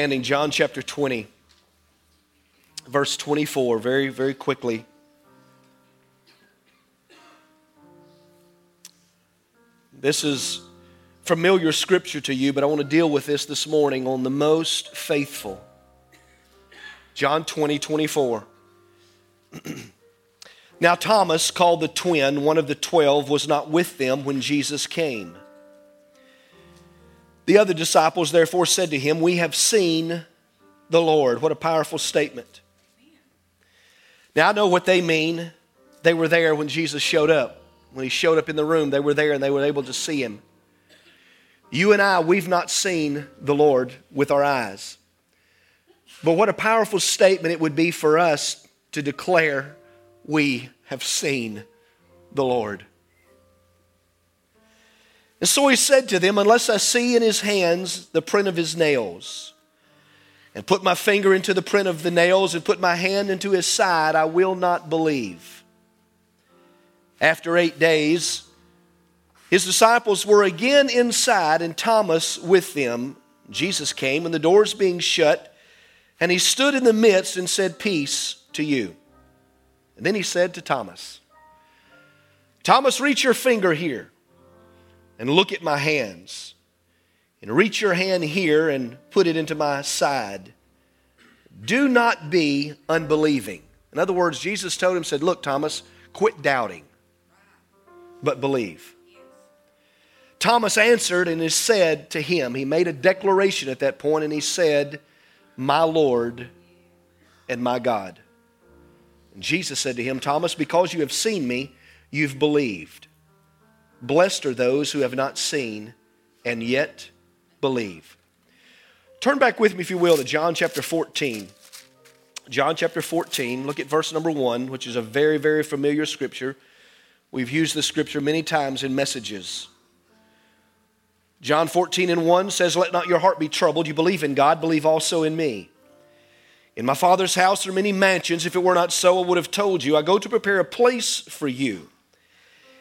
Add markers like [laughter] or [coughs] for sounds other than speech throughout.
Ending John chapter 20, verse 24, very, very quickly. This is familiar scripture to you, but I want to deal with this this morning on the most faithful. John 20, 24. [clears throat] now, Thomas, called the twin, one of the twelve, was not with them when Jesus came. The other disciples therefore said to him, We have seen the Lord. What a powerful statement. Now I know what they mean. They were there when Jesus showed up. When he showed up in the room, they were there and they were able to see him. You and I, we've not seen the Lord with our eyes. But what a powerful statement it would be for us to declare, We have seen the Lord. And so he said to them, Unless I see in his hands the print of his nails, and put my finger into the print of the nails, and put my hand into his side, I will not believe. After eight days, his disciples were again inside, and Thomas with them. Jesus came, and the doors being shut, and he stood in the midst and said, Peace to you. And then he said to Thomas, Thomas, reach your finger here and look at my hands. And reach your hand here and put it into my side. Do not be unbelieving. In other words, Jesus told him, said, Look, Thomas, quit doubting, but believe. Thomas answered and he said to him, he made a declaration at that point and he said, My Lord and my God. And Jesus said to him, Thomas, because you have seen me, you've believed. Blessed are those who have not seen and yet believe. Turn back with me, if you will, to John chapter 14. John chapter 14, look at verse number 1, which is a very, very familiar scripture. We've used this scripture many times in messages. John 14 and 1 says, Let not your heart be troubled. You believe in God, believe also in me. In my Father's house are many mansions. If it were not so, I would have told you. I go to prepare a place for you.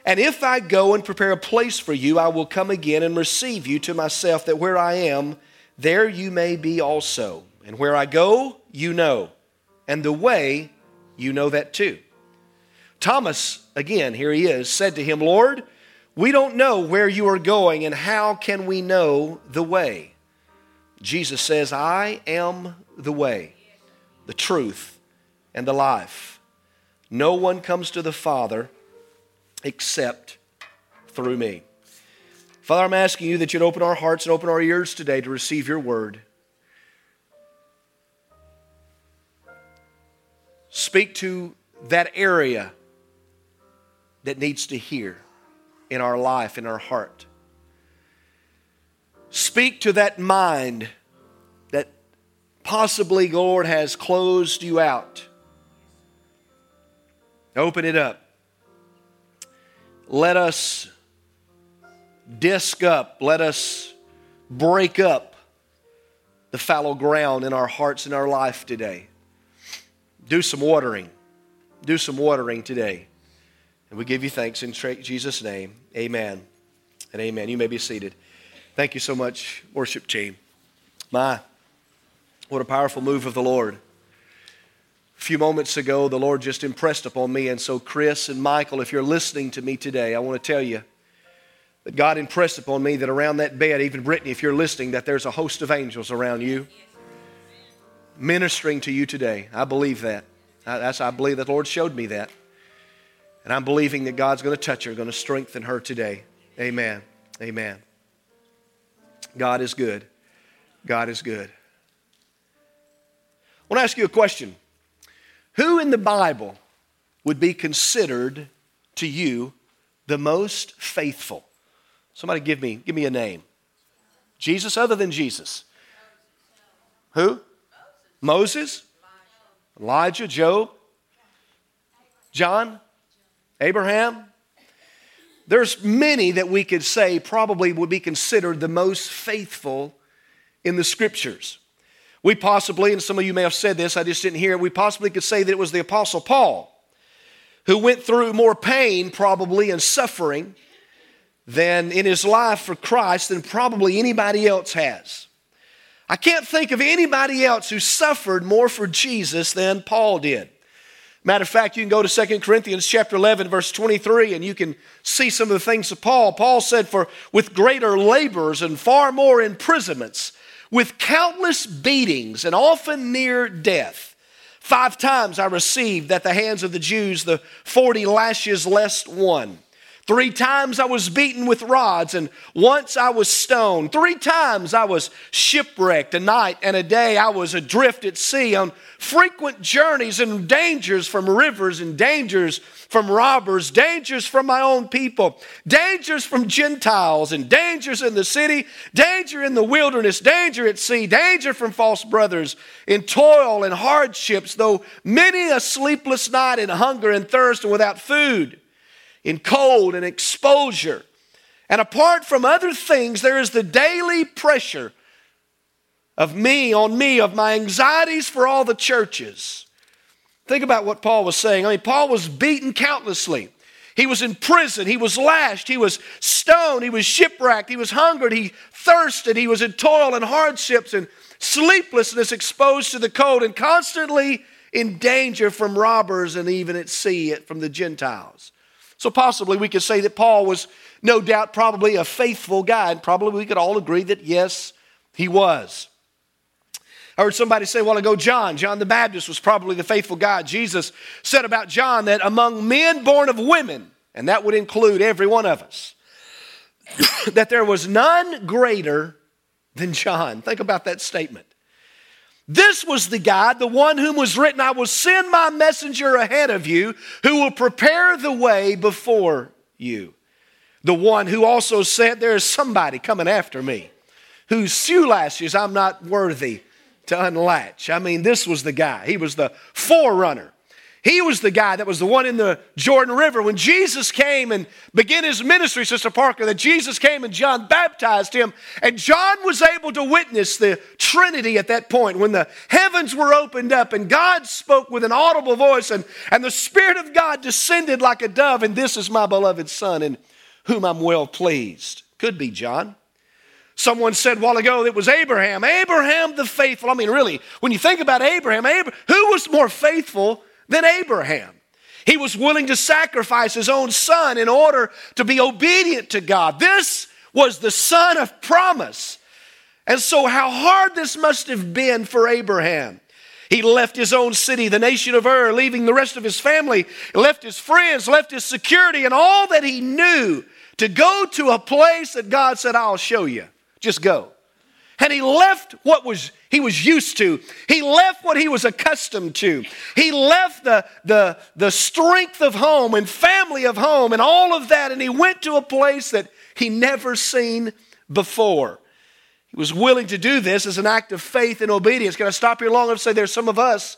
And if I go and prepare a place for you, I will come again and receive you to myself, that where I am, there you may be also. And where I go, you know. And the way, you know that too. Thomas, again, here he is, said to him, Lord, we don't know where you are going, and how can we know the way? Jesus says, I am the way, the truth, and the life. No one comes to the Father except through me. Father, I'm asking you that you'd open our hearts and open our ears today to receive your word. Speak to that area that needs to hear in our life, in our heart. Speak to that mind that possibly, Lord, has closed you out. Open it up let us disc up, let us break up the fallow ground in our hearts and our life today. Do some watering. Do some watering today. And we give you thanks in Jesus' name. Amen and amen. You may be seated. Thank you so much, worship team. My, what a powerful move of the Lord. Few moments ago, the Lord just impressed upon me. And so, Chris and Michael, if you're listening to me today, I want to tell you that God impressed upon me that around that bed, even Brittany, if you're listening, that there's a host of angels around you ministering to you today. I believe that. I, that's, I believe that the Lord showed me that. And I'm believing that God's going to touch her, going to strengthen her today. Amen. Amen. God is good. God is good. I want to ask you a question. Who in the Bible would be considered to you the most faithful? Somebody give me, give me a name. Jesus other than Jesus. Who? Moses? Elijah, Job, John, Abraham. There's many that we could say probably would be considered the most faithful in the scriptures. We possibly, and some of you may have said this, I just didn't hear it, we possibly could say that it was the Apostle Paul who went through more pain, probably, and suffering than in his life for Christ than probably anybody else has. I can't think of anybody else who suffered more for Jesus than Paul did. Matter of fact, you can go to 2 Corinthians chapter 11, verse 23, and you can see some of the things of Paul. Paul said, For with greater labors and far more imprisonments, with countless beatings and often near death. Five times I received at the hands of the Jews the 40 lashes less one. Three times I was beaten with rods, and once I was stoned. Three times I was shipwrecked. A night and a day I was adrift at sea on frequent journeys and dangers from rivers and dangers from robbers, dangers from my own people, dangers from Gentiles, and dangers in the city, danger in the wilderness, danger at sea, danger from false brothers, in toil and hardships, though many a sleepless night in hunger and thirst and without food in cold and exposure. And apart from other things, there is the daily pressure of me on me, of my anxieties for all the churches. Think about what Paul was saying. I mean, Paul was beaten countlessly. He was in prison. He was lashed. He was stoned. He was shipwrecked. He was hungered. He thirsted. He was in toil and hardships and sleeplessness, exposed to the cold, and constantly in danger from robbers and even at sea from the Gentiles. So possibly we could say that Paul was no doubt probably a faithful guy, and probably we could all agree that yes, he was. I heard somebody say a while ago, John, John the Baptist was probably the faithful guy. Jesus said about John that among men born of women, and that would include every one of us, [coughs] that there was none greater than John. Think about that statement. This was the guy, the one whom was written, I will send my messenger ahead of you who will prepare the way before you. The one who also said, There is somebody coming after me whose shoe lashes I'm not worthy to unlatch. I mean, this was the guy. He was the forerunner. He was the guy that was the one in the Jordan River. When Jesus came and began his ministry, Sister Parker, that Jesus came and John baptized him, and John was able to witness the Trinity at that point when the heavens were opened up and God spoke with an audible voice, and, and the Spirit of God descended like a dove, and this is my beloved Son in whom I'm well pleased. Could be John. Someone said a while ago it was Abraham. Abraham the faithful. I mean, really, when you think about Abraham, Abraham who was more faithful than Abraham. He was willing to sacrifice his own son in order to be obedient to God. This was the son of promise. And so, how hard this must have been for Abraham. He left his own city, the nation of Ur, leaving the rest of his family, left his friends, left his security, and all that he knew to go to a place that God said, I'll show you. Just go. And he left what was he was used to. He left what he was accustomed to. He left the, the, the strength of home and family of home and all of that, and he went to a place that he never seen before. He was willing to do this as an act of faith and obedience. Can I stop here long to say there's some of us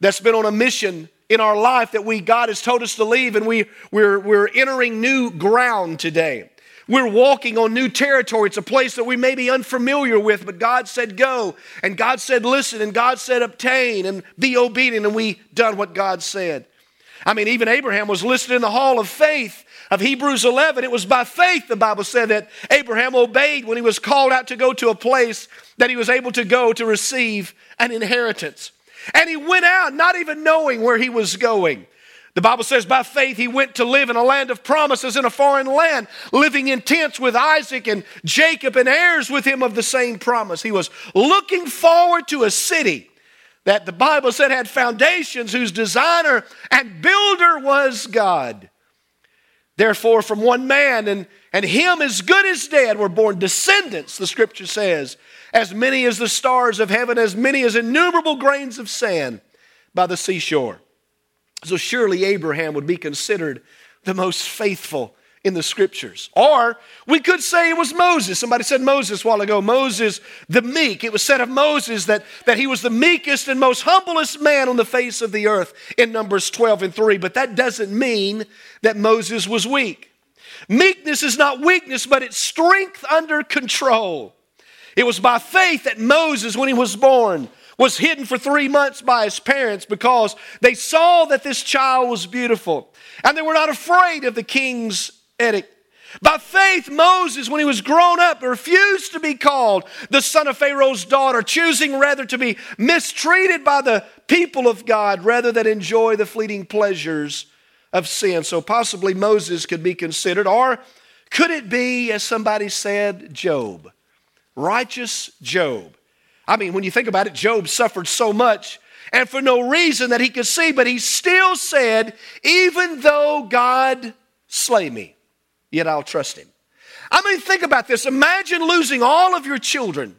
that's been on a mission in our life that we God has told us to leave, and we, we're, we're entering new ground today. We're walking on new territory. It's a place that we may be unfamiliar with, but God said go, and God said listen, and God said obtain, and be obedient, and we done what God said. I mean, even Abraham was listed in the hall of faith of Hebrews 11. It was by faith, the Bible said, that Abraham obeyed when he was called out to go to a place that he was able to go to receive an inheritance. And he went out not even knowing where he was going. The Bible says, by faith, he went to live in a land of promises in a foreign land, living in tents with Isaac and Jacob and heirs with him of the same promise. He was looking forward to a city that the Bible said had foundations, whose designer and builder was God. Therefore, from one man, and, and him as good as dead, were born descendants, the scripture says, as many as the stars of heaven, as many as innumerable grains of sand by the seashore. So surely Abraham would be considered the most faithful in the scriptures. Or we could say it was Moses. Somebody said Moses a while ago. Moses, the meek. It was said of Moses that, that he was the meekest and most humblest man on the face of the earth in Numbers 12 and 3. But that doesn't mean that Moses was weak. Meekness is not weakness, but it's strength under control. It was by faith that Moses, when he was born, was hidden for three months by his parents because they saw that this child was beautiful. And they were not afraid of the king's edict. By faith, Moses, when he was grown up, refused to be called the son of Pharaoh's daughter, choosing rather to be mistreated by the people of God rather than enjoy the fleeting pleasures of sin. So possibly Moses could be considered, or could it be, as somebody said, Job? Righteous Job. I mean, when you think about it, Job suffered so much and for no reason that he could see, but he still said, Even though God slay me, yet I'll trust him. I mean, think about this. Imagine losing all of your children.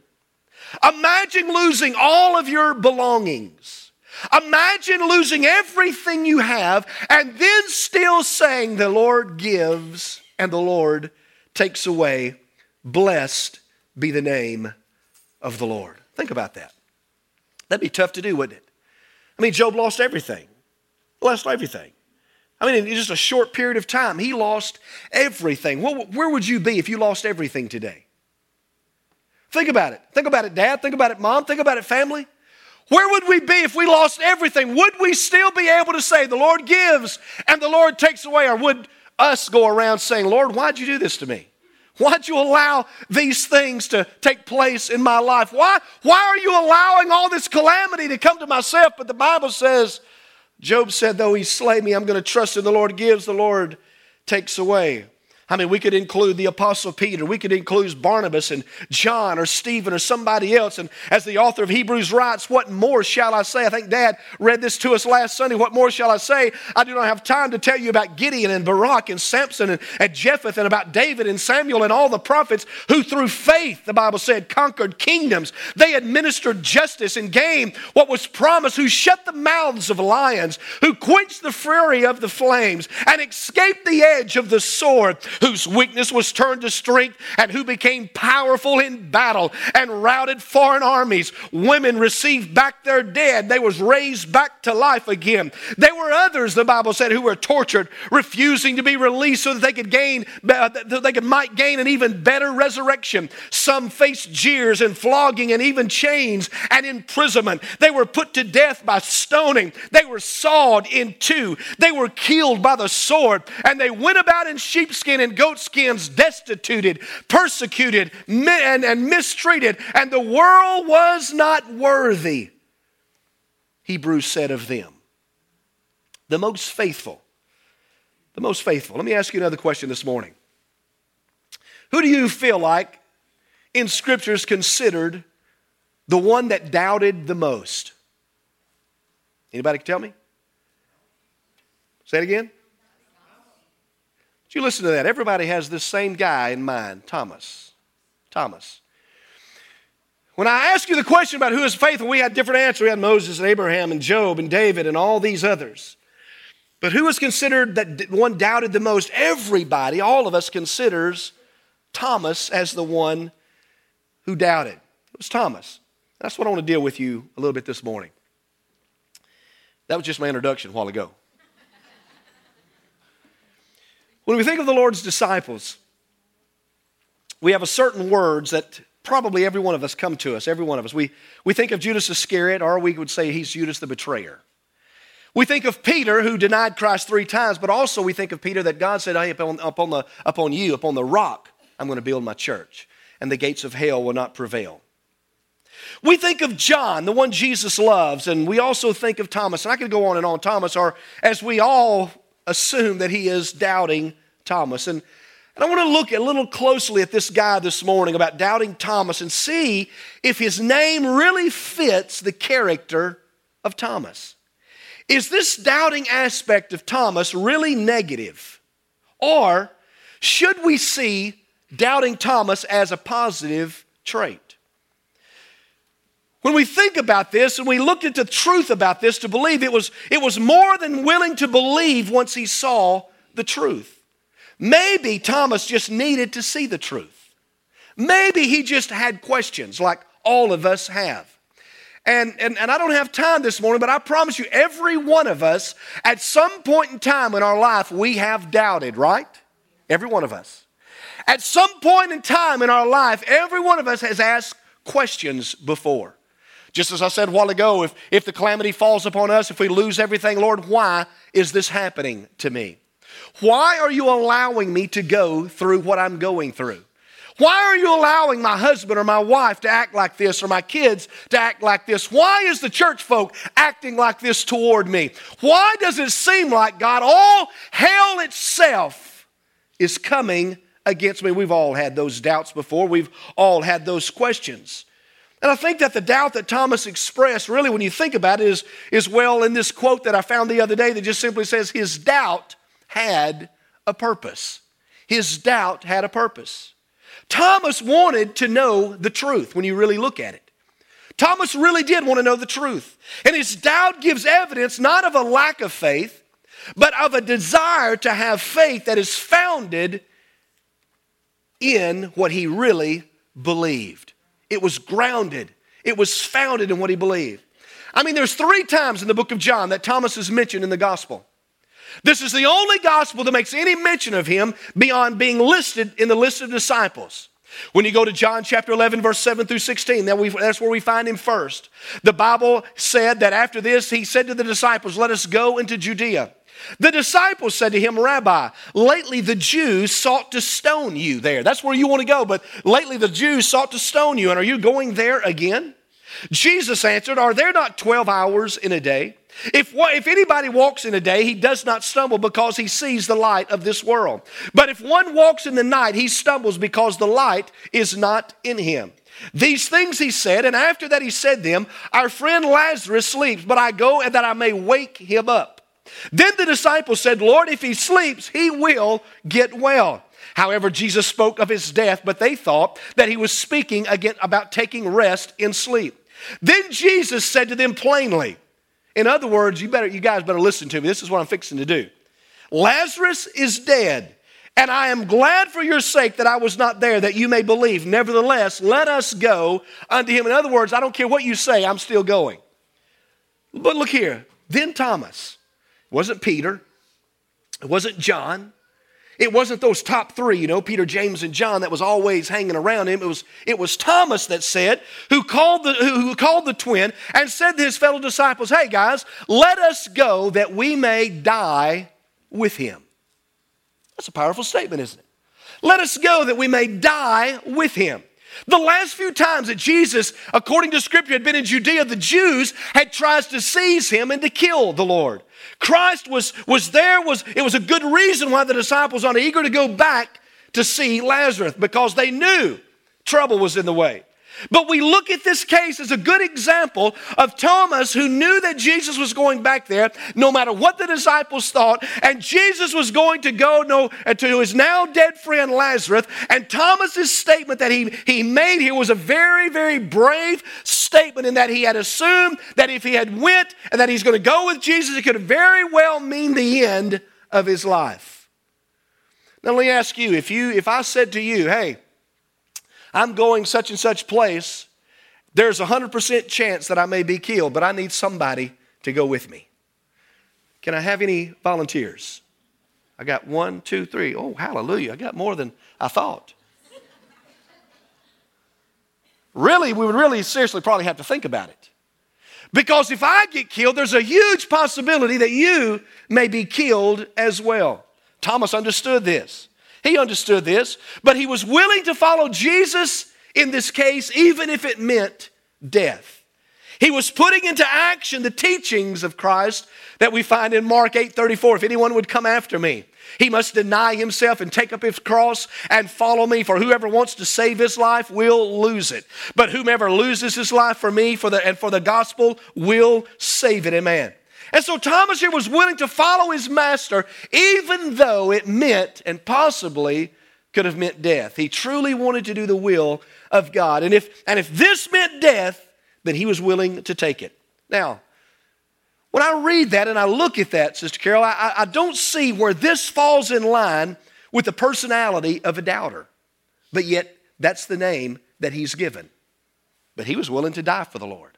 Imagine losing all of your belongings. Imagine losing everything you have and then still saying, The Lord gives and the Lord takes away. Blessed be the name of the Lord. Think about that. That'd be tough to do, wouldn't it? I mean, Job lost everything. Lost everything. I mean, in just a short period of time, he lost everything. Well, where would you be if you lost everything today? Think about it. Think about it, Dad. Think about it, Mom. Think about it, family. Where would we be if we lost everything? Would we still be able to say, The Lord gives and the Lord takes away? Or would us go around saying, Lord, why'd you do this to me? Why'd you allow these things to take place in my life? Why, why are you allowing all this calamity to come to myself? But the Bible says, Job said, Though he slay me, I'm going to trust in the Lord gives, the Lord takes away. I mean, we could include the Apostle Peter, we could include Barnabas and John or Stephen or somebody else. And as the author of Hebrews writes, What more shall I say? I think Dad read this to us last Sunday. What more shall I say? I do not have time to tell you about Gideon and Barak and Samson and, and Jephthah and about David and Samuel and all the prophets who, through faith, the Bible said, conquered kingdoms. They administered justice and gained what was promised, who shut the mouths of lions, who quenched the fury of the flames, and escaped the edge of the sword whose weakness was turned to strength, and who became powerful in battle and routed foreign armies. Women received back their dead. They was raised back to life again. There were others, the Bible said, who were tortured, refusing to be released so that they could gain, uh, they could might gain an even better resurrection. Some faced jeers and flogging and even chains and imprisonment. They were put to death by stoning. They were sawed in two. They were killed by the sword, and they went about in sheepskin and goatskins, destituted, persecuted, and, and mistreated, and the world was not worthy. Hebrews said of them, the most faithful. The most faithful. Let me ask you another question this morning. Who do you feel like in scriptures considered the one that doubted the most? Anybody can tell me? Say it again you listen to that. Everybody has this same guy in mind, Thomas. Thomas. When I ask you the question about who is faithful, we had different answers. We had Moses and Abraham and Job and David and all these others. But who is considered that one doubted the most? Everybody, all of us, considers Thomas as the one who doubted. It was Thomas. That's what I want to deal with you a little bit this morning. That was just my introduction a while ago. When we think of the Lord's disciples, we have a certain words that probably every one of us come to us, every one of us. We, we think of Judas Iscariot, or we would say he's Judas the betrayer. We think of Peter, who denied Christ three times, but also we think of Peter that God said, hey, upon, upon, the, upon you, upon the rock, I'm going to build my church, and the gates of hell will not prevail. We think of John, the one Jesus loves, and we also think of Thomas. And I could go on and on. Thomas, or as we all assume that he is doubting Thomas. And, and I want to look a little closely at this guy this morning about doubting Thomas and see if his name really fits the character of Thomas. Is this doubting aspect of Thomas really negative? Or should we see doubting Thomas as a positive trait? When we think about this and we looked at the truth about this to believe, it was, it was more than willing to believe once he saw the truth. Maybe Thomas just needed to see the truth. Maybe he just had questions like all of us have. And, and, and I don't have time this morning, but I promise you, every one of us, at some point in time in our life, we have doubted, right? Every one of us. At some point in time in our life, every one of us has asked questions before. Just as I said a while ago, if, if the calamity falls upon us, if we lose everything, Lord, why is this happening to me? Why are you allowing me to go through what I'm going through? Why are you allowing my husband or my wife to act like this or my kids to act like this? Why is the church folk acting like this toward me? Why does it seem like God, all hell itself, is coming against me? We've all had those doubts before, we've all had those questions. And I think that the doubt that Thomas expressed, really, when you think about it, is, is well in this quote that I found the other day that just simply says, His doubt had a purpose. His doubt had a purpose. Thomas wanted to know the truth when you really look at it. Thomas really did want to know the truth. And his doubt gives evidence not of a lack of faith, but of a desire to have faith that is founded in what he really believed. It was grounded, it was founded in what he believed. I mean, there's three times in the book of John that Thomas is mentioned in the gospel. This is the only gospel that makes any mention of him beyond being listed in the list of disciples. When you go to John chapter 11, verse 7 through 16, that's where we find him first. The Bible said that after this, he said to the disciples, Let us go into Judea. The disciples said to him, Rabbi, lately the Jews sought to stone you there. That's where you want to go, but lately the Jews sought to stone you, and are you going there again? Jesus answered, Are there not 12 hours in a day? If, if anybody walks in a day, he does not stumble because he sees the light of this world. But if one walks in the night, he stumbles because the light is not in him. These things he said, and after that he said them, Our friend Lazarus sleeps, but I go that I may wake him up. Then the disciples said, Lord, if he sleeps, he will get well. However, Jesus spoke of his death, but they thought that he was speaking again about taking rest in sleep. Then Jesus said to them plainly, in other words, you better you guys better listen to me. This is what I'm fixing to do. Lazarus is dead, and I am glad for your sake that I was not there that you may believe. Nevertheless, let us go unto him. In other words, I don't care what you say, I'm still going. But look here. Then Thomas, it wasn't Peter, it wasn't John, it wasn't those top three, you know, Peter, James, and John that was always hanging around him. It was, it was Thomas that said, who called, the, who, who called the twin and said to his fellow disciples, Hey guys, let us go that we may die with him. That's a powerful statement, isn't it? Let us go that we may die with him. The last few times that Jesus, according to Scripture, had been in Judea, the Jews had tried to seize him and to kill the Lord. Christ was, was there, was, it was a good reason why the disciples are eager to go back to see Lazarus because they knew trouble was in the way. But we look at this case as a good example of Thomas who knew that Jesus was going back there no matter what the disciples thought, and Jesus was going to go no, uh, to his now dead friend Lazarus. And Thomas's statement that he, he made here was a very, very brave statement in that he had assumed that if he had went and that he's going to go with Jesus, it could very well mean the end of his life. Now let me ask you, if you if I said to you, hey, I'm going such and such place. There's a 100% chance that I may be killed, but I need somebody to go with me. Can I have any volunteers? I got one, two, three. Oh, hallelujah. I got more than I thought. really, we would really seriously probably have to think about it. Because if I get killed, there's a huge possibility that you may be killed as well. Thomas understood this. He understood this, but he was willing to follow Jesus in this case, even if it meant death. He was putting into action the teachings of Christ that we find in Mark 8:34. If anyone would come after me, he must deny himself and take up his cross and follow me. For whoever wants to save his life will lose it. But whomever loses his life for me for the, and for the gospel will save it. Amen. And so Thomas here was willing to follow his master, even though it meant and possibly could have meant death. He truly wanted to do the will of God. And if, and if this meant death, then he was willing to take it. Now, when I read that and I look at that, Sister Carol, I, I don't see where this falls in line with the personality of a doubter. But yet, that's the name that he's given. But he was willing to die for the Lord.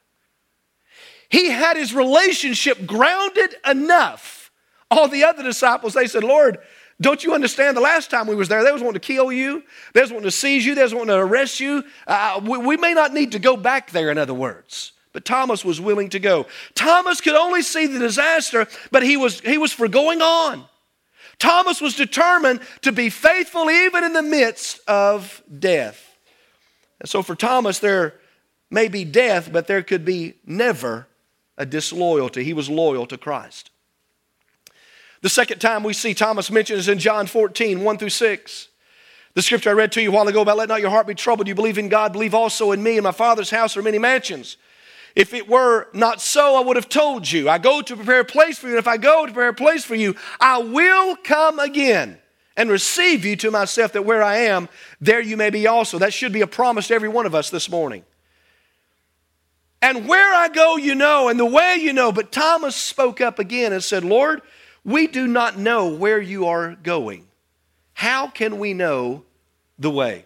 He had his relationship grounded enough. All the other disciples, they said, Lord, don't you understand? The last time we was there, they was wanting to kill you. They was wanting to seize you. They was wanting to arrest you. Uh, we, we may not need to go back there, in other words. But Thomas was willing to go. Thomas could only see the disaster, but he was, he was for going on. Thomas was determined to be faithful even in the midst of death. And so for Thomas, there may be death, but there could be never a disloyalty. He was loyal to Christ. The second time we see Thomas mentioned is in John 14, 1 through 6. The scripture I read to you a while ago about let not your heart be troubled. You believe in God, believe also in me. In my Father's house are many mansions. If it were not so, I would have told you. I go to prepare a place for you, and if I go to prepare a place for you, I will come again and receive you to myself, that where I am, there you may be also. That should be a promise to every one of us this morning. And where I go, you know, and the way you know. But Thomas spoke up again and said, Lord, we do not know where you are going. How can we know the way?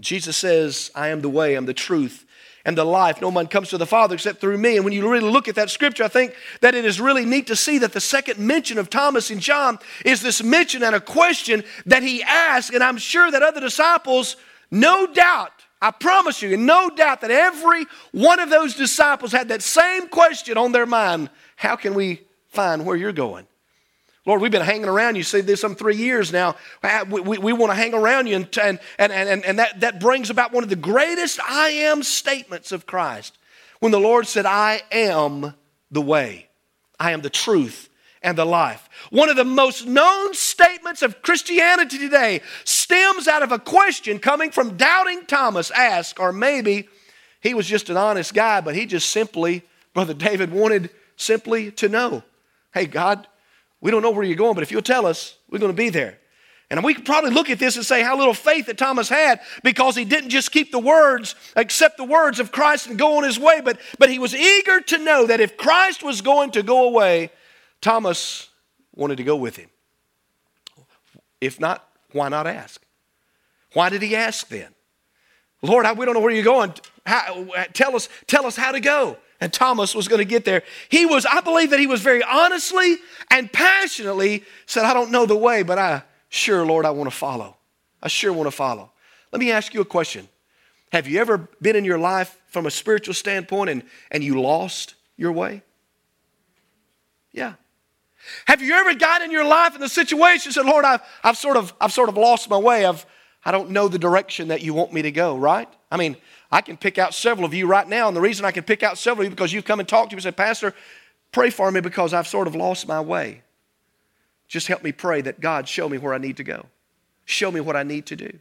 Jesus says, I am the way, I'm the truth, and the life. No one comes to the Father except through me. And when you really look at that scripture, I think that it is really neat to see that the second mention of Thomas in John is this mention and a question that he asked. And I'm sure that other disciples, no doubt, I promise you, and no doubt that every one of those disciples had that same question on their mind How can we find where you're going? Lord, we've been hanging around you, See, this some three years now. We, we, we want to hang around you, and, and, and, and, and that, that brings about one of the greatest I am statements of Christ. When the Lord said, I am the way, I am the truth and the life. One of the most known statements of Christianity today stems out of a question coming from doubting Thomas asked, or maybe he was just an honest guy, but he just simply, Brother David wanted simply to know, hey, God, we don't know where you're going, but if you'll tell us, we're going to be there. And we could probably look at this and say how little faith that Thomas had because he didn't just keep the words, accept the words of Christ and go on his way, but, but he was eager to know that if Christ was going to go away, Thomas wanted to go with him. If not, why not ask? Why did he ask then? Lord, we don't know where you're going. How, tell, us, tell us how to go and Thomas was going to get there. He was, I believe that he was very honestly and passionately said, I don't know the way, but I sure, Lord, I want to follow. I sure want to follow. Let me ask you a question. Have you ever been in your life from a spiritual standpoint and, and you lost your way? Yeah. Have you ever got in your life in the situation said, Lord, I've, I've, sort of, I've sort of lost my way. I've, I don't know the direction that you want me to go, right? I mean, I can pick out several of you right now, and the reason I can pick out several of you because you've come and talked to me and said, Pastor, pray for me because I've sort of lost my way. Just help me pray that God show me where I need to go. Show me what I need to do.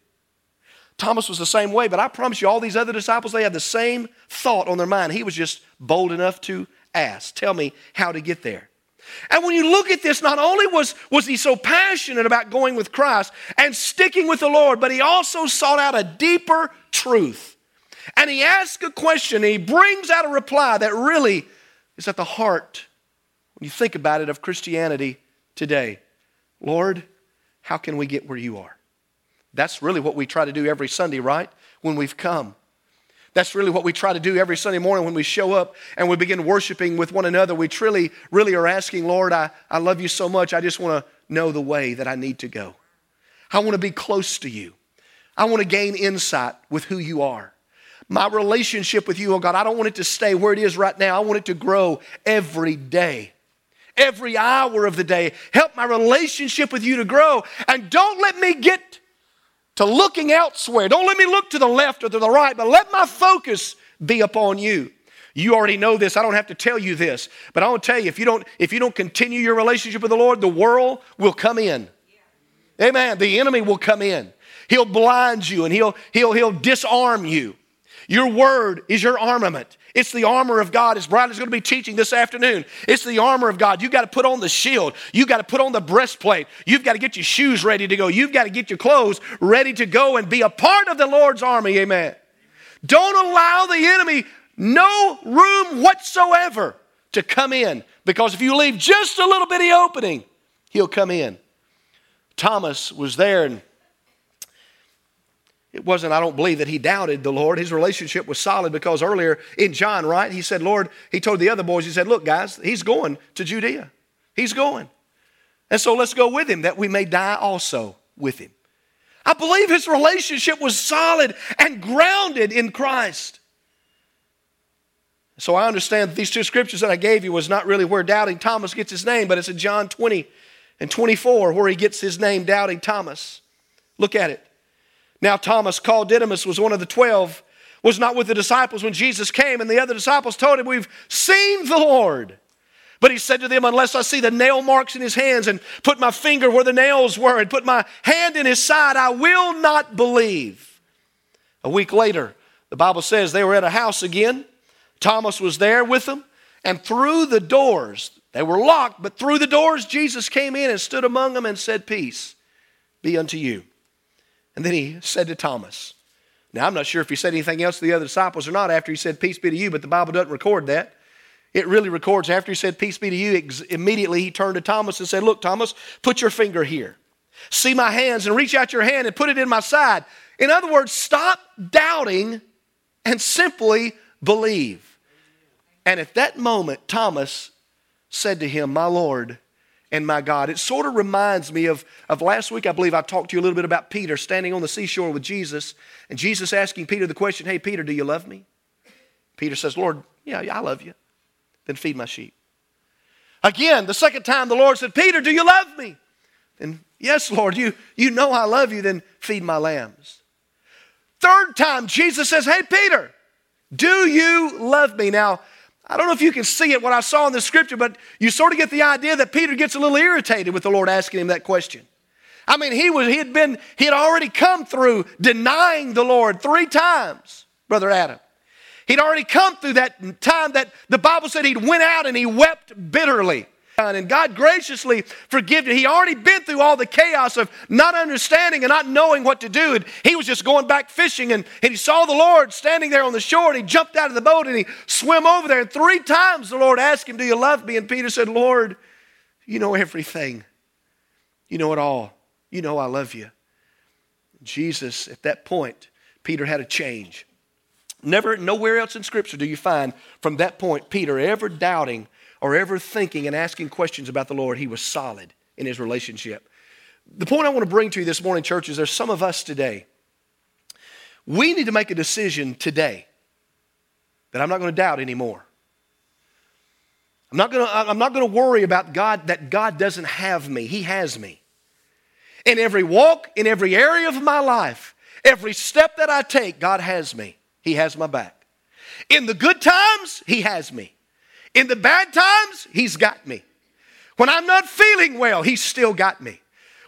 Thomas was the same way, but I promise you, all these other disciples, they had the same thought on their mind. He was just bold enough to ask, Tell me how to get there. And when you look at this, not only was, was he so passionate about going with Christ and sticking with the Lord, but he also sought out a deeper truth. And he asks a question, and he brings out a reply that really is at the heart, when you think about it, of Christianity today. Lord, how can we get where you are? That's really what we try to do every Sunday, right? When we've come. That's really what we try to do every Sunday morning when we show up and we begin worshiping with one another. We truly, really are asking, Lord, I, I love you so much. I just want to know the way that I need to go. I want to be close to you. I want to gain insight with who you are. My relationship with you, oh God, I don't want it to stay where it is right now. I want it to grow every day, every hour of the day. Help my relationship with you to grow. And don't let me get to looking elsewhere. Don't let me look to the left or to the right, but let my focus be upon you. You already know this. I don't have to tell you this. But I want to tell you, if you don't, if you don't continue your relationship with the Lord, the world will come in. Amen. The enemy will come in. He'll blind you and he'll, he'll, he'll disarm you. Your word is your armament. It's the armor of God, as Brian is going to be teaching this afternoon. It's the armor of God. You've got to put on the shield. You've got to put on the breastplate. You've got to get your shoes ready to go. You've got to get your clothes ready to go and be a part of the Lord's army. Amen. Don't allow the enemy no room whatsoever to come in because if you leave just a little bitty opening, he'll come in. Thomas was there and it wasn't, I don't believe that he doubted the Lord. His relationship was solid because earlier in John, right, he said, Lord, he told the other boys, he said, Look, guys, he's going to Judea. He's going. And so let's go with him that we may die also with him. I believe his relationship was solid and grounded in Christ. So I understand that these two scriptures that I gave you was not really where doubting Thomas gets his name, but it's in John 20 and 24, where he gets his name, Doubting Thomas. Look at it. Now, Thomas, called Didymus, was one of the twelve, was not with the disciples when Jesus came, and the other disciples told him, We've seen the Lord. But he said to them, Unless I see the nail marks in his hands and put my finger where the nails were and put my hand in his side, I will not believe. A week later, the Bible says they were at a house again. Thomas was there with them, and through the doors, they were locked, but through the doors, Jesus came in and stood among them and said, Peace be unto you. And then he said to Thomas, Now I'm not sure if he said anything else to the other disciples or not after he said, Peace be to you, but the Bible doesn't record that. It really records after he said, Peace be to you, ex- immediately he turned to Thomas and said, Look, Thomas, put your finger here. See my hands and reach out your hand and put it in my side. In other words, stop doubting and simply believe. And at that moment, Thomas said to him, My Lord and my God. It sort of reminds me of, of last week, I believe I talked to you a little bit about Peter standing on the seashore with Jesus, and Jesus asking Peter the question, Hey, Peter, do you love me? Peter says, Lord, yeah, I love you. Then feed my sheep. Again, the second time the Lord said, Peter, do you love me? Then, yes, Lord, you, you know I love you, then feed my lambs. Third time, Jesus says, Hey, Peter, do you love me? Now, I don't know if you can see it, what I saw in the scripture, but you sort of get the idea that Peter gets a little irritated with the Lord asking him that question. I mean, he was he had been he had already come through denying the Lord three times, brother Adam. He'd already come through that time that the Bible said he'd went out and he wept bitterly. And God graciously forgave him. He already been through all the chaos of not understanding and not knowing what to do. And he was just going back fishing and, and he saw the Lord standing there on the shore and he jumped out of the boat and he swam over there. And three times the Lord asked him, Do you love me? And Peter said, Lord, you know everything. You know it all. You know I love you. Jesus, at that point, Peter had a change. Never, nowhere else in Scripture do you find from that point Peter ever doubting or ever thinking and asking questions about the Lord, he was solid in his relationship. The point I want to bring to you this morning, church, is there's some of us today. We need to make a decision today that I'm not going to doubt anymore. I'm not going to, I'm not going to worry about God that God doesn't have me. He has me. In every walk, in every area of my life, every step that I take, God has me. He has my back. In the good times, He has me. In the bad times, He's got me. When I'm not feeling well, He's still got me.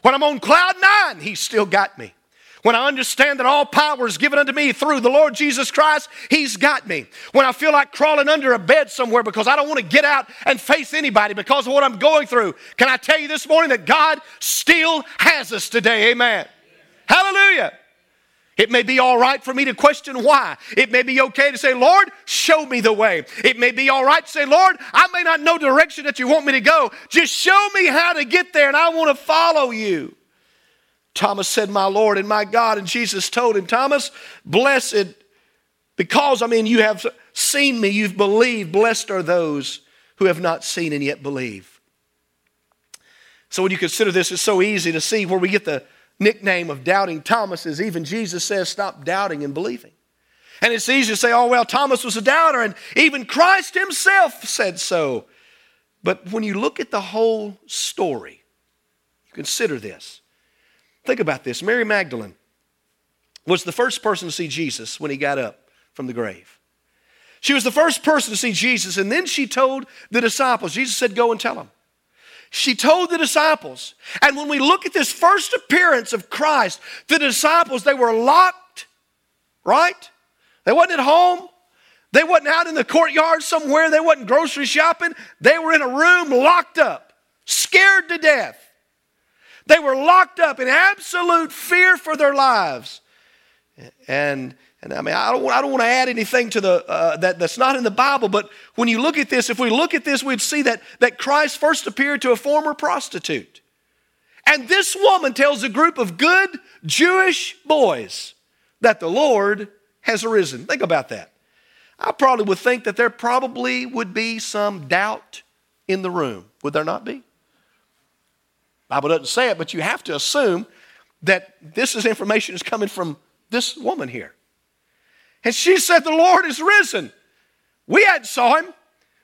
When I'm on cloud nine, He's still got me. When I understand that all power is given unto me through the Lord Jesus Christ, He's got me. When I feel like crawling under a bed somewhere because I don't want to get out and face anybody because of what I'm going through, can I tell you this morning that God still has us today? Amen. Hallelujah. It may be all right for me to question why. It may be okay to say, Lord, show me the way. It may be all right to say, Lord, I may not know the direction that you want me to go. Just show me how to get there, and I want to follow you. Thomas said, My Lord and my God. And Jesus told him, Thomas, blessed, because, I mean, you have seen me, you've believed. Blessed are those who have not seen and yet believe. So when you consider this, it's so easy to see where we get the nickname of doubting Thomas is even Jesus says, stop doubting and believing. And it's easy to say, oh, well, Thomas was a doubter, and even Christ himself said so. But when you look at the whole story, you consider this. Think about this. Mary Magdalene was the first person to see Jesus when he got up from the grave. She was the first person to see Jesus, and then she told the disciples, Jesus said, Go and tell them she told the disciples. And when we look at this first appearance of Christ, the disciples, they were locked, right? They wasn't at home. They wasn't out in the courtyard somewhere. They wasn't grocery shopping. They were in a room locked up, scared to death. They were locked up in absolute fear for their lives. And and I mean, I don't, I don't want to add anything to the, uh, that, that's not in the Bible, but when you look at this, if we look at this, we'd see that, that Christ first appeared to a former prostitute. And this woman tells a group of good Jewish boys that the Lord has arisen. Think about that. I probably would think that there probably would be some doubt in the room. Would there not be? Bible doesn't say it, but you have to assume that this is information is coming from this woman here. And she said, The Lord is risen. We hadn't saw him.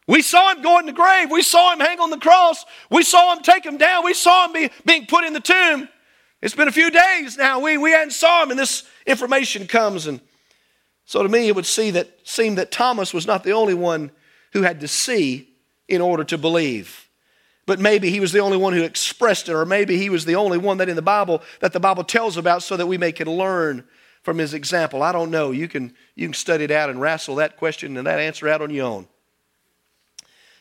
We saw him go in the grave. We saw him hang on the cross. We saw him take him down. We saw him be, being put in the tomb. It's been a few days now. We, we hadn't saw him, and this information comes. And so to me, it would see that, seem that Thomas was not the only one who had to see in order to believe. But maybe he was the only one who expressed it, or maybe he was the only one that in the Bible that the Bible tells about so that we may can learn from his example. I don't know. You can, you can study it out and wrestle that question and that answer out on your own.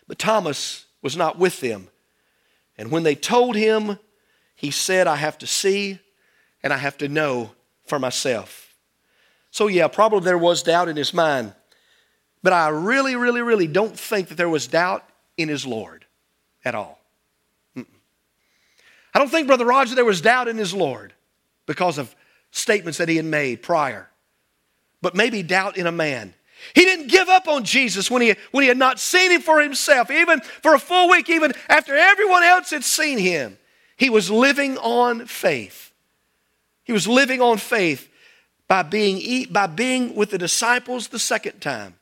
But Thomas was not with them. And when they told him, he said, I have to see and I have to know for myself. So, yeah, probably there was doubt in his mind. But I really, really, really don't think that there was doubt in his Lord at all. Mm-mm. I don't think, Brother Roger, there was doubt in his Lord because of statements that he had made prior, but maybe doubt in a man. He didn't give up on Jesus when he, when he had not seen him for himself, even for a full week, even after everyone else had seen him. He was living on faith. He was living on faith by being, by being with the disciples the second time.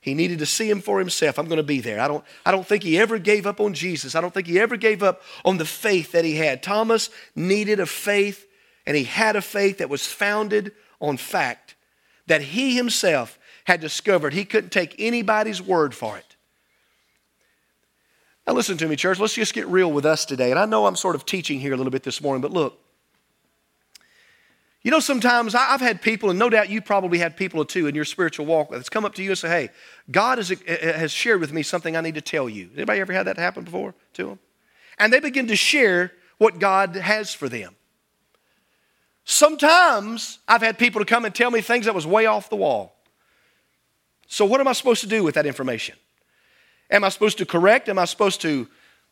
He needed to see him for himself. I'm going to be there. I don't, I don't think he ever gave up on Jesus. I don't think he ever gave up on the faith that he had. Thomas needed a faith, and he had a faith that was founded on fact that he himself had discovered. He couldn't take anybody's word for it. Now, listen to me, church. Let's just get real with us today. And I know I'm sort of teaching here a little bit this morning, but look, you know, sometimes I've had people, and no doubt you probably had people too in your spiritual walk that's come up to you and say, Hey, God has, uh, has shared with me something I need to tell you. Anybody ever had that happen before to them? And they begin to share what God has for them. Sometimes I've had people to come and tell me things that was way off the wall. So, what am I supposed to do with that information? Am I supposed to correct? Am I supposed to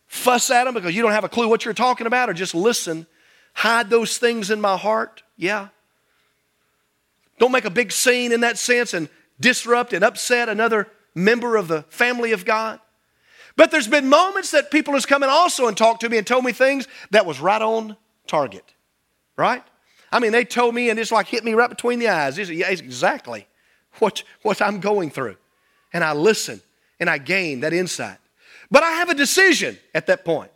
fuss at them because you don't have a clue what you're talking about, or just listen, hide those things in my heart? Yeah. Don't make a big scene in that sense and disrupt and upset another member of the family of God. But there's been moments that people has come in also and talked to me and told me things that was right on target. Right? I mean, they told me and it's like hit me right between the eyes. It's, exactly what, what I'm going through. And I listen and I gain that insight. But I have a decision at that point.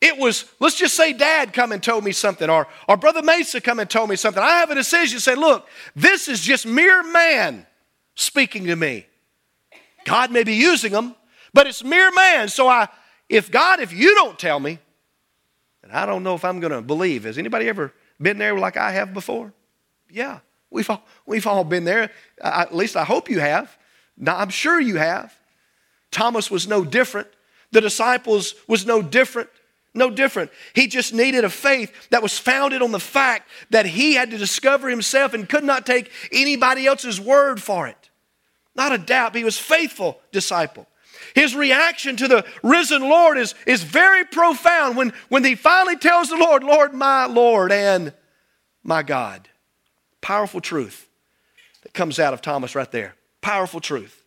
It was, let's just say dad come and told me something, or, or brother Mesa come and told me something. I have a decision say, look, this is just mere man speaking to me. God may be using them, but it's mere man. So I, if God, if you don't tell me, then I don't know if I'm going to believe. Has anybody ever been there like I have before? Yeah, we've all, we've all been there. At least I hope you have. Now, I'm sure you have. Thomas was no different. The disciples was no different. No different. He just needed a faith that was founded on the fact that he had to discover himself and could not take anybody else's word for it. Not a doubt, he was faithful disciple. His reaction to the risen Lord is, is very profound when, when he finally tells the Lord, Lord, my Lord and my God. Powerful truth that comes out of Thomas right there. Powerful truth.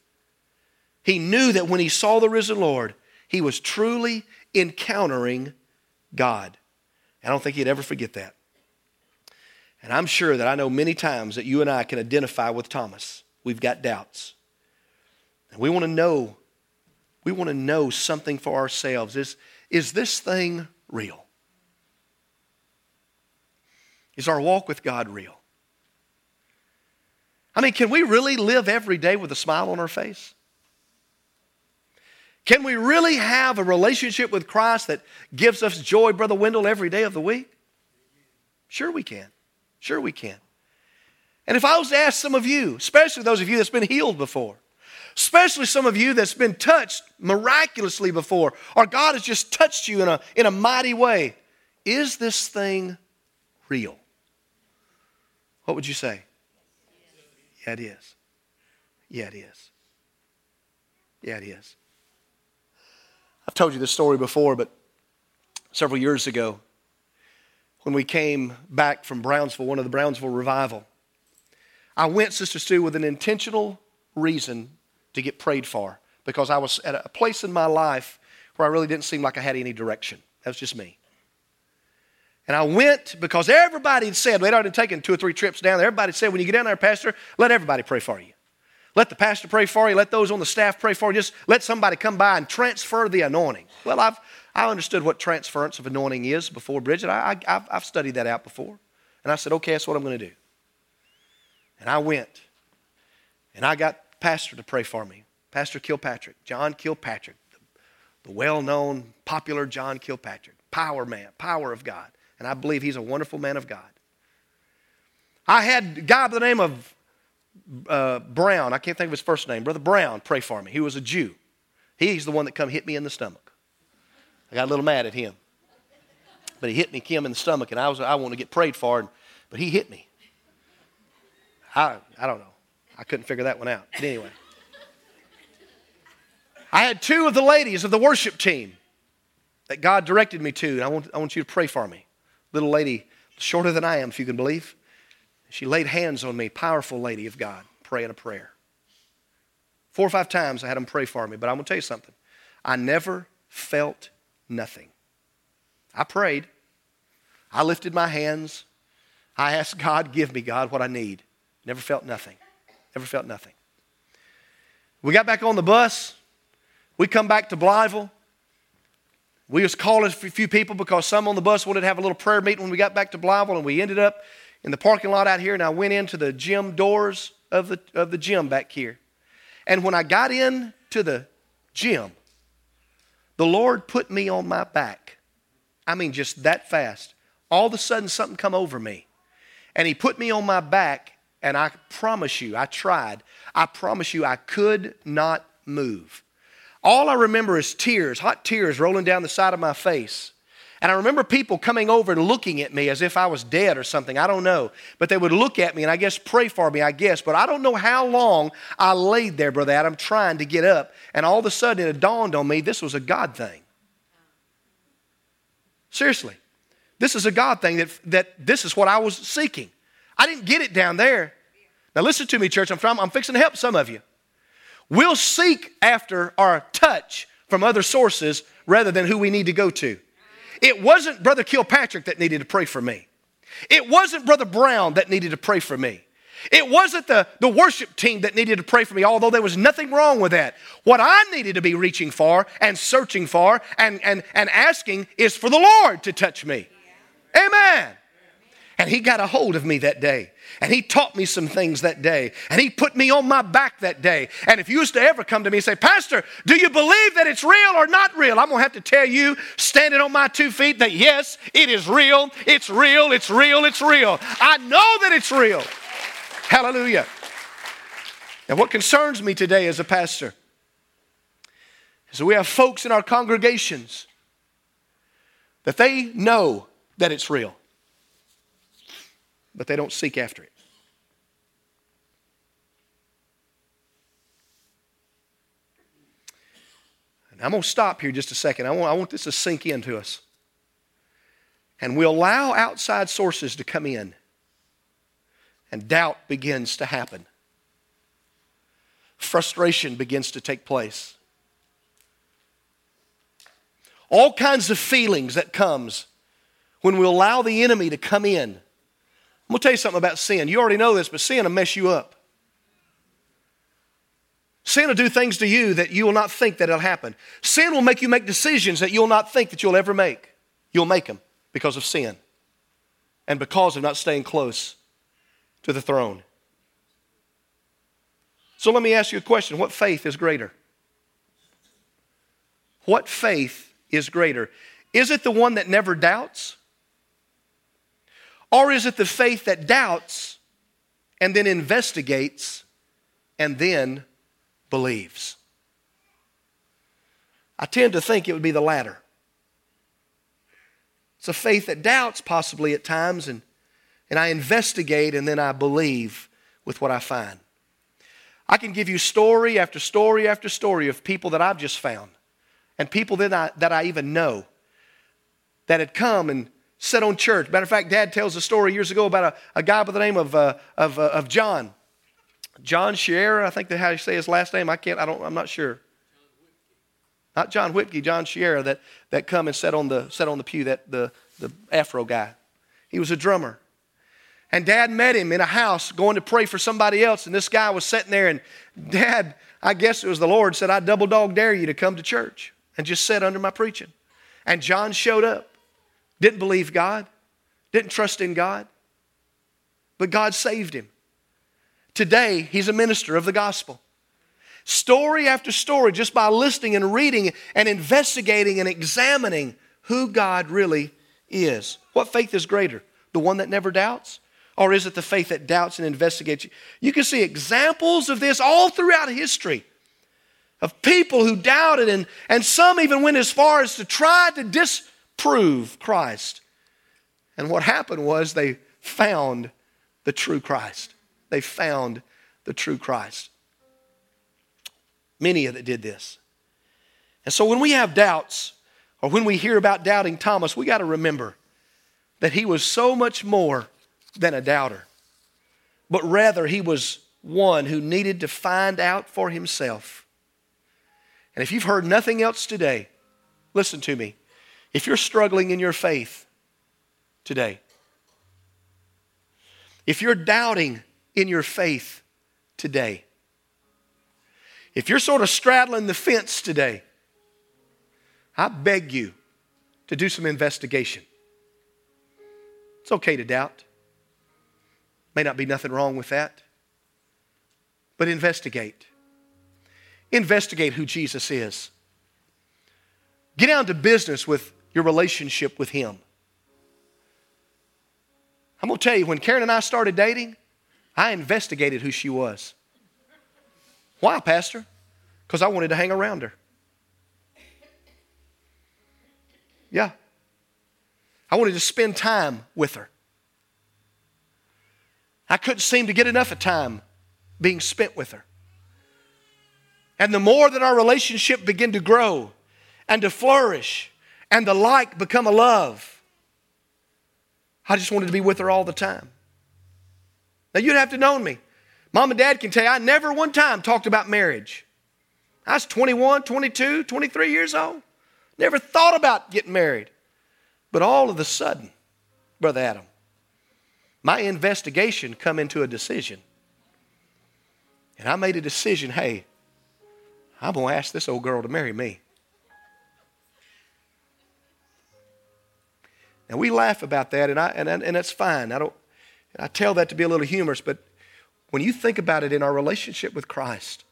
He knew that when he saw the risen Lord, he was truly encountering God. I don't think he'd ever forget that. And I'm sure that I know many times that you and I can identify with Thomas. We've got doubts. And we want to know, we want to know something for ourselves. Is, is this thing real? Is our walk with God real? I mean, can we really live every day with a smile on our face? Can we really have a relationship with Christ that gives us joy, Brother Wendell, every day of the week? Sure, we can. Sure, we can. And if I was to ask some of you, especially those of you that's been healed before, especially some of you that's been touched miraculously before, or God has just touched you in a, in a mighty way, is this thing real? What would you say? Yeah, it is. Yeah, it is. Yeah, it is. I've told you this story before, but several years ago, when we came back from Brownsville, one of the Brownsville revival, I went, Sister Stu, with an intentional reason to get prayed for because I was at a place in my life where I really didn't seem like I had any direction. That was just me. And I went because everybody had said, they'd already taken two or three trips down there. Everybody said, when you get down there, Pastor, let everybody pray for you. Let the pastor pray for you. Let those on the staff pray for you. Just let somebody come by and transfer the anointing. Well, I've, I understood what transference of anointing is before, Bridget. I, I, I've, I've studied that out before. And I said, okay, that's what I'm going to do. And I went. And I got pastor to pray for me. Pastor Kilpatrick, John Kilpatrick, the, well known, popular John Kilpatrick, power man, power of God. And I believe he's a wonderful man of God. I had a guy by the name of uh, Brown, I can't think of his first name, Brother Brown, pray for me. He was a Jew. He's the one that come hit me in the stomach. I got a little mad at him. But he hit me, Kim, in the stomach, and I was I wanted to get prayed for, but he hit me. I, I don't know. I couldn't figure that one out. But anyway. I had two of the ladies of the worship team that God directed me to, and I want, I want you to pray for me. Little lady, shorter than I am, if you can believe. She laid hands on me, powerful lady of God, praying a prayer. Four or five times I had them pray for me, but I'm going to tell you something. I never felt nothing. I prayed. I lifted my hands. I asked God, give me, God, what I need. Never felt nothing. Never felt nothing. We got back on the bus. We come back to Blytheville. We was calling a few people because some on the bus wanted to have a little prayer meeting when we got back to Blytheville, and we ended up in the parking lot out here, and I went into the gym doors of the, of the gym back here. And when I got in to the gym, the Lord put me on my back. I mean, just that fast. All of a sudden, something come over me. And He put me on my back, and I promise you, I tried. I promise you, I could not move. All I remember is tears, hot tears rolling down the side of my face. And I remember people coming over and looking at me as if I was dead or something. I don't know. But they would look at me and I guess pray for me, I guess. But I don't know how long I laid there, Brother Adam, trying to get up. And all of a sudden it dawned on me this was a God thing. Seriously. This is a God thing that, that this is what I was seeking. I didn't get it down there. Now listen to me, church. I'm, trying, I'm fixing to help some of you. We'll seek after our touch from other sources rather than who we need to go to. It wasn't Brother Kilpatrick that needed to pray for me. It wasn't Brother Brown that needed to pray for me. It wasn't the, the worship team that needed to pray for me, although there was nothing wrong with that. What I needed to be reaching for and searching for and, and, and asking is for the Lord to touch me. Amen. And He got a hold of me that day. And he taught me some things that day. And he put me on my back that day. And if you used to ever come to me and say, Pastor, do you believe that it's real or not real? I'm going to have to tell you, standing on my two feet, that yes, it is real. It's real. It's real. It's real. I know that it's real. Hallelujah. And what concerns me today as a pastor is we have folks in our congregations that they know that it's real but they don't seek after it. And I'm going to stop here just a second. I want, I want this to sink into us. And we allow outside sources to come in, and doubt begins to happen. Frustration begins to take place. All kinds of feelings that comes when we allow the enemy to come in I'm going to tell you something about sin. You already know this, but sin will mess you up. Sin will do things to you that you will not think that it'll happen. Sin will make you make decisions that you'll not think that you'll ever make. You'll make them because of sin and because of not staying close to the throne. So let me ask you a question What faith is greater? What faith is greater? Is it the one that never doubts? Or is it the faith that doubts and then investigates and then believes? I tend to think it would be the latter. It's a faith that doubts possibly at times, and, and I investigate and then I believe with what I find. I can give you story after story after story of people that I've just found and people that I, that I even know that had come and sat on church. Matter of fact, Dad tells a story years ago about a, a guy by the name of, uh, of, uh, of John. John Scherer, I think that's how you say his last name. I can't, I don't, I'm not sure. Not John Whitke, John Scherer that, that come and sat on the, sat on the pew, that the, the Afro guy. He was a drummer. And dad met him in a house going to pray for somebody else. And this guy was sitting there, and dad, I guess it was the Lord, said, I double dog dare you to come to church and just sit under my preaching. And John showed up, didn't believe God, didn't trust in God, but God saved him. Today, he's a minister of the gospel. Story after story, just by listening and reading and investigating and examining who God really is. What faith is greater? The one that never doubts? Or is it the faith that doubts and investigates? You can see examples of this all throughout history of people who doubted, and, and some even went as far as to try to disprove Christ. And what happened was they found the true Christ. They found the true Christ. Many of that did this. And so when we have doubts, or when we hear about doubting Thomas, we got to remember that he was so much more than a doubter, but rather he was one who needed to find out for himself. And if you've heard nothing else today, listen to me. If you're struggling in your faith today, if you're doubting in your faith today, if you're sort of straddling the fence today, I beg you to do some investigation. It's okay to doubt. May not be nothing wrong with that. But investigate. Investigate who Jesus is. Get down to business with your relationship with Him. I'm going to tell you, when Karen and I started dating, I investigated who she was. Why, Pastor? Because I wanted to hang around her. Yeah. I wanted to spend time with her. I couldn't seem to get enough of time being spent with her. And the more that our relationship began to grow and to flourish and the like become a love, I just wanted to be with her all the time. Now, you'd have to know me. Mom and dad can tell you, I never one time talked about marriage. I was 21, 22, 23 years old. Never thought about getting married. But all of a sudden, Brother Adam, my investigation come into a decision. And I made a decision, hey, I'm going to ask this old girl to marry me. Now we laugh about that, and I and, and that's fine. I don't. I tell that to be a little humorous, but when you think about it in our relationship with Christ,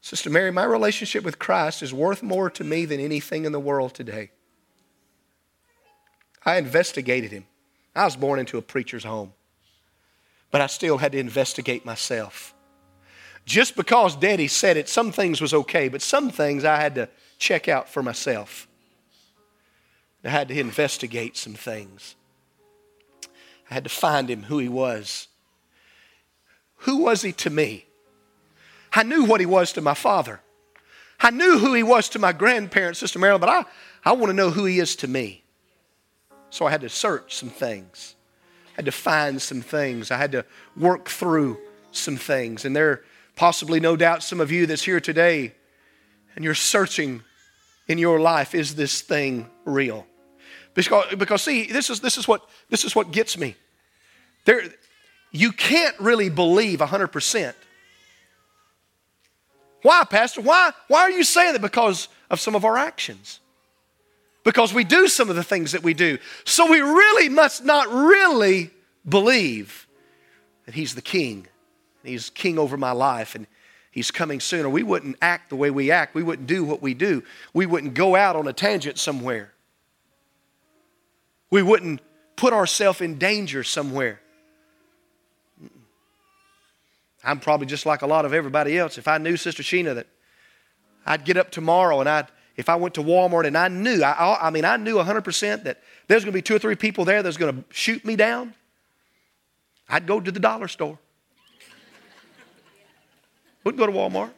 Sister Mary, my relationship with Christ is worth more to me than anything in the world today. I investigated him. I was born into a preacher's home, but I still had to investigate myself. Just because Daddy said it, some things was okay, but some things I had to check out for myself. I had to investigate some things. I had to find him who he was. Who was he to me? I knew what he was to my father. I knew who he was to my grandparents, Sister Marilyn, but I, I want to know who he is to me. So I had to search some things. I had to find some things. I had to work through some things. And there possibly, no doubt, some of you that's here today and you're searching in your life is this thing real? Because, because see, this is, this, is what, this is what gets me. There, you can't really believe 100%. Why, Pastor? Why, why are you saying that? Because of some of our actions because we do some of the things that we do. So we really must not really believe that He's the King. He's King over my life and He's coming sooner. We wouldn't act the way we act. We wouldn't do what we do. We wouldn't go out on a tangent somewhere. We wouldn't put ourselves in danger somewhere. I'm probably just like a lot of everybody else. If I knew Sister Sheena that I'd get up tomorrow and I'd if I went to Walmart and I knew, I, I mean, I knew 100% that there's going to be two or three people there that's going to shoot me down, I'd go to the dollar store. [laughs] Wouldn't go to Walmart.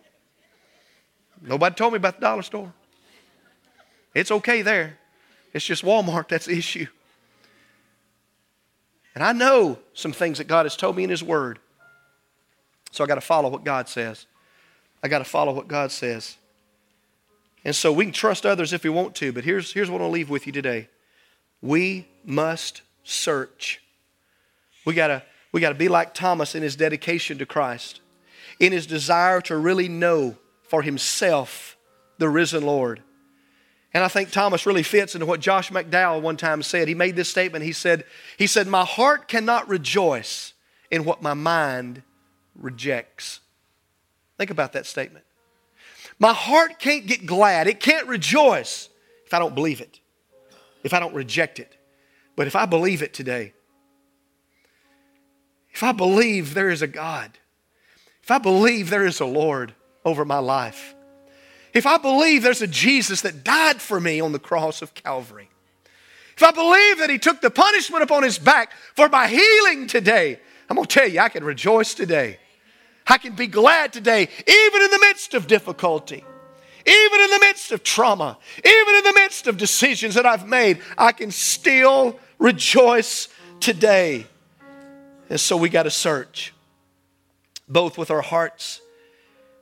Nobody told me about the dollar store. It's okay there. It's just Walmart that's the issue. And I know some things that God has told me in His Word. So I got to follow what God says. I got to follow what God says. And so we can trust others if we want to, but here's, here's what I'll leave with you today. We must search We gotta, we gotta be like Thomas in his dedication to Christ, in his desire to really know for himself the risen Lord. And I think Thomas really fits into what Josh McDowell one time said. He made this statement. He said, he said, My heart cannot rejoice in what my mind rejects. Think about that statement. My heart can't get glad, it can't rejoice if I don't believe it, if I don't reject it. But if I believe it today, if I believe there is a God, if I believe there is a Lord over my life, if I believe there's a Jesus that died for me on the cross of Calvary, if I believe that He took the punishment upon His back for my healing today, I'm going to tell you, I can rejoice today. I can be glad today, even in the midst of difficulty, even in the midst of trauma, even in the midst of decisions that I've made. I can still rejoice today. And so we got to search, both with our hearts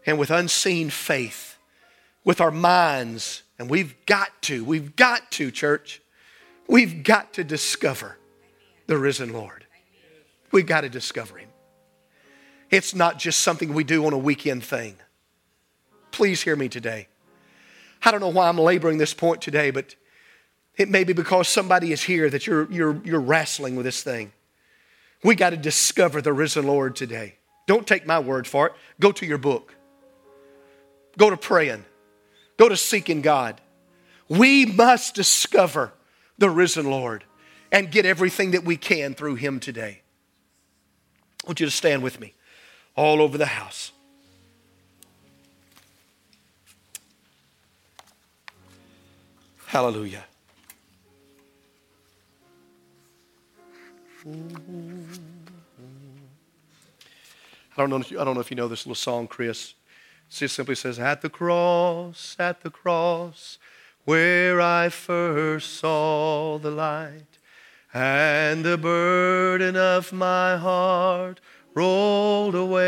and with unseen faith, with our minds. And we've got to, we've got to, church, we've got to discover the risen Lord. We've got to discover him. It's not just something we do on a weekend thing. Please hear me today. I don't know why I'm laboring this point today, but it may be because somebody is here that you're, you're, you're wrestling with this thing. We got to discover the risen Lord today. Don't take my word for it. Go to your book. Go to praying. Go to seeking God. We must discover the risen Lord and get everything that we can through Him today. I want you to stand with me all over the house. Hallelujah. I don't know if you, I don't know if you know this little song, Chris. Just simply says, At the cross, at the cross, where I first saw the light, and the burden of my heart rolled away.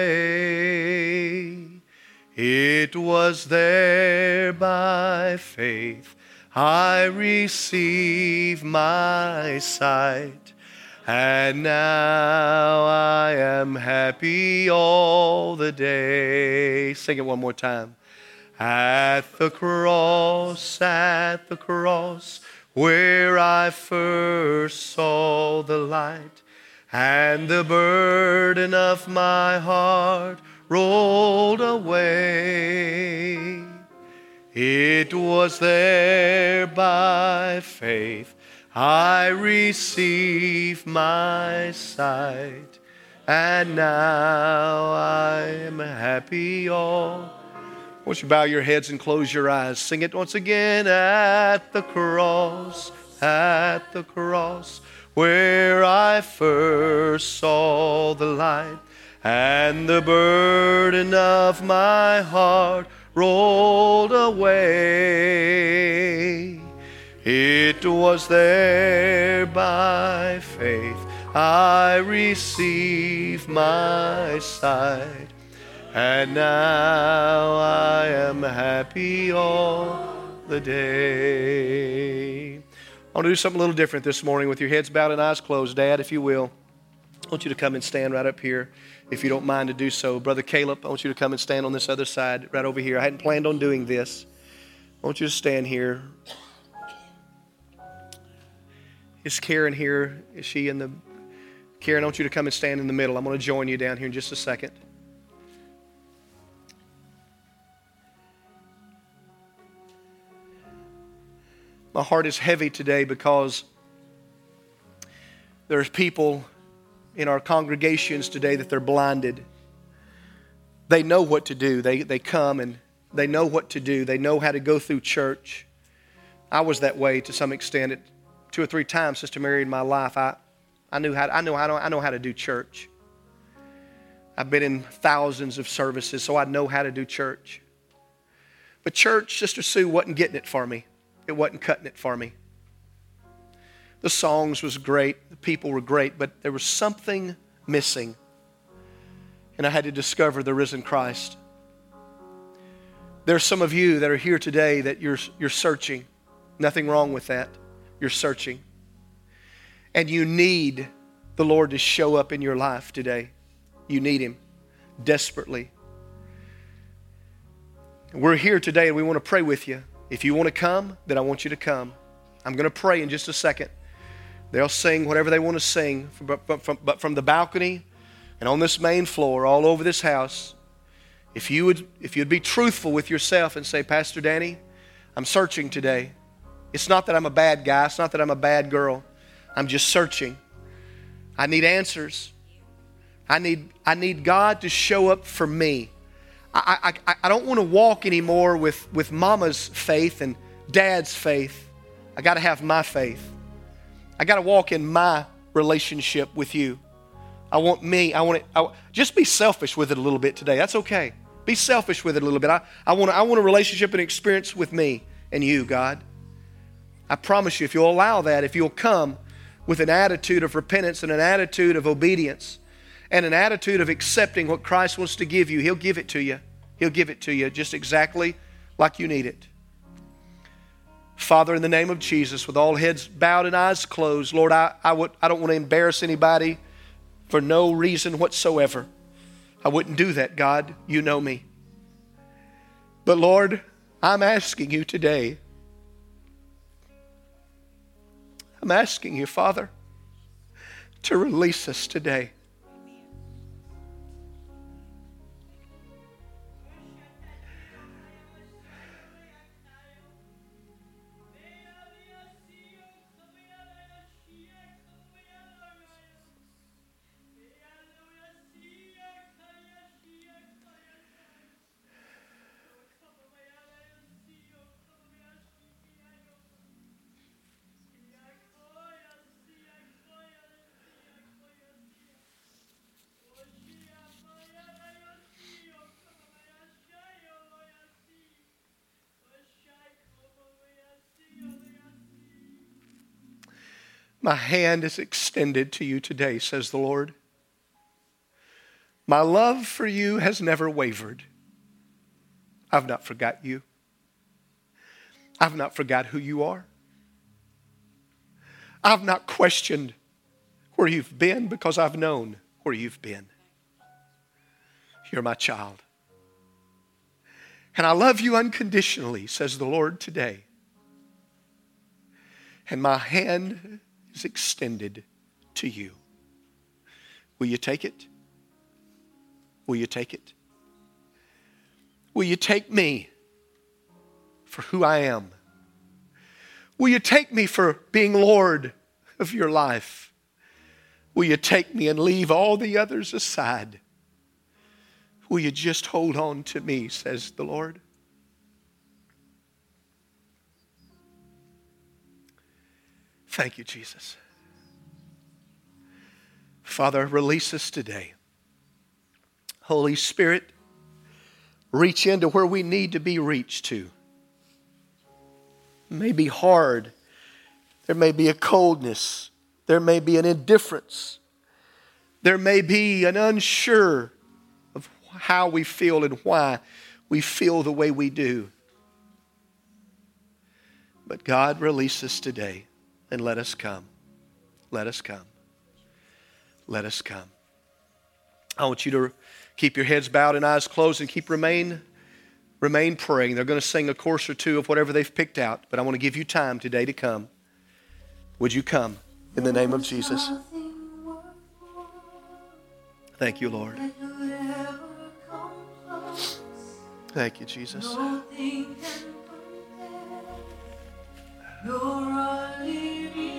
It was there by faith I receive my sight, and now I am happy all the day. Sing it one more time. At the cross, at the cross, where I first saw the light and the burden of my heart rolled away. It was there by faith I receive my sight, and now I am happy all. Won't you bow your heads and close your eyes? Sing it once again at the cross, at the cross where I first saw the light, and the burden of my heart rolled away. It was there by faith I received my sight, and now I am happy all the day. I want to do something a little different this morning with your heads bowed and eyes closed. Dad, if you will, I want you to come and stand right up here if you don't mind to do so. Brother Caleb, I want you to come and stand on this other side right over here. I hadn't planned on doing this. I want you to stand here. Is Karen here? Is she in the. Karen, I want you to come and stand in the middle. I'm going to join you down here in just a second. My heart is heavy today because there's people in our congregations today that they're blinded. They know what to do. They, they come and they know what to do. They know how to go through church. I was that way to some extent. It, two or three times, Sister Mary, in my life, I, I knew how I know, I know I know how to do church. I've been in thousands of services, so I know how to do church. But church, Sister Sue wasn't getting it for me it wasn't cutting it for me. The songs was great, the people were great, but there was something missing. And I had to discover the risen Christ. There's some of you that are here today that you're, you're searching. Nothing wrong with that. You're searching. And you need the Lord to show up in your life today. You need Him desperately. We're here today and we want to pray with you. If you want to come, then I want you to come. I'm going to pray in just a second. They'll sing whatever they want to sing, but from, but from the balcony and on this main floor, all over this house, if you would, if you'd be truthful with yourself and say, Pastor Danny, I'm searching today. It's not that I'm a bad guy. It's not that I'm a bad girl. I'm just searching. I need answers. I need, I need God to show up for me. I, I, I don't want to walk anymore with, with mama's faith and dad's faith. I got to have my faith. I got to walk in my relationship with you. I want me. I want it. Just be selfish with it a little bit today. That's okay. Be selfish with it a little bit. I, I, want, I want a relationship and experience with me and you, God. I promise you, if you'll allow that, if you'll come with an attitude of repentance and an attitude of obedience and an attitude of accepting what Christ wants to give you, He'll give it to you. He'll give it to you just exactly like you need it. Father, in the name of Jesus, with all heads bowed and eyes closed, Lord, I, I, would, I don't want to embarrass anybody for no reason whatsoever. I wouldn't do that, God. You know me. But Lord, I'm asking you today. I'm asking you, Father, to release us today. My hand is extended to you today, says the Lord. My love for you has never wavered. I've not forgot you. I've not forgot who you are. I've not questioned where you've been because I've known where you've been. You're my child. And I love you unconditionally, says the Lord today. And my hand is extended to you. Will you take it? Will you take it? Will you take me for who I am? Will you take me for being Lord of your life? Will you take me and leave all the others aside? Will you just hold on to me, says the Lord? Thank you, Jesus. Father, release us today. Holy Spirit, reach into where we need to be reached to. It may be hard. There may be a coldness. There may be an indifference. There may be an unsure of how we feel and why we feel the way we do. But God, release us today and let us come. Let us come. Let us come. I want you to keep your heads bowed and eyes closed and keep remain remain praying. They're going to sing a course or two of whatever they've picked out, but I want to give you time today to come. Would you come in the name of Jesus? Thank you, Lord. Thank you, Jesus. You're a living.